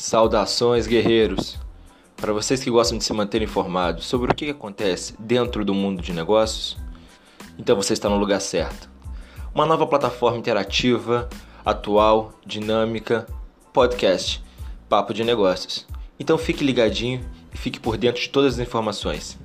Saudações, guerreiros! Para vocês que gostam de se manter informados sobre o que acontece dentro do mundo de negócios, então você está no lugar certo. Uma nova plataforma interativa, atual, dinâmica, podcast, Papo de Negócios. Então fique ligadinho e fique por dentro de todas as informações.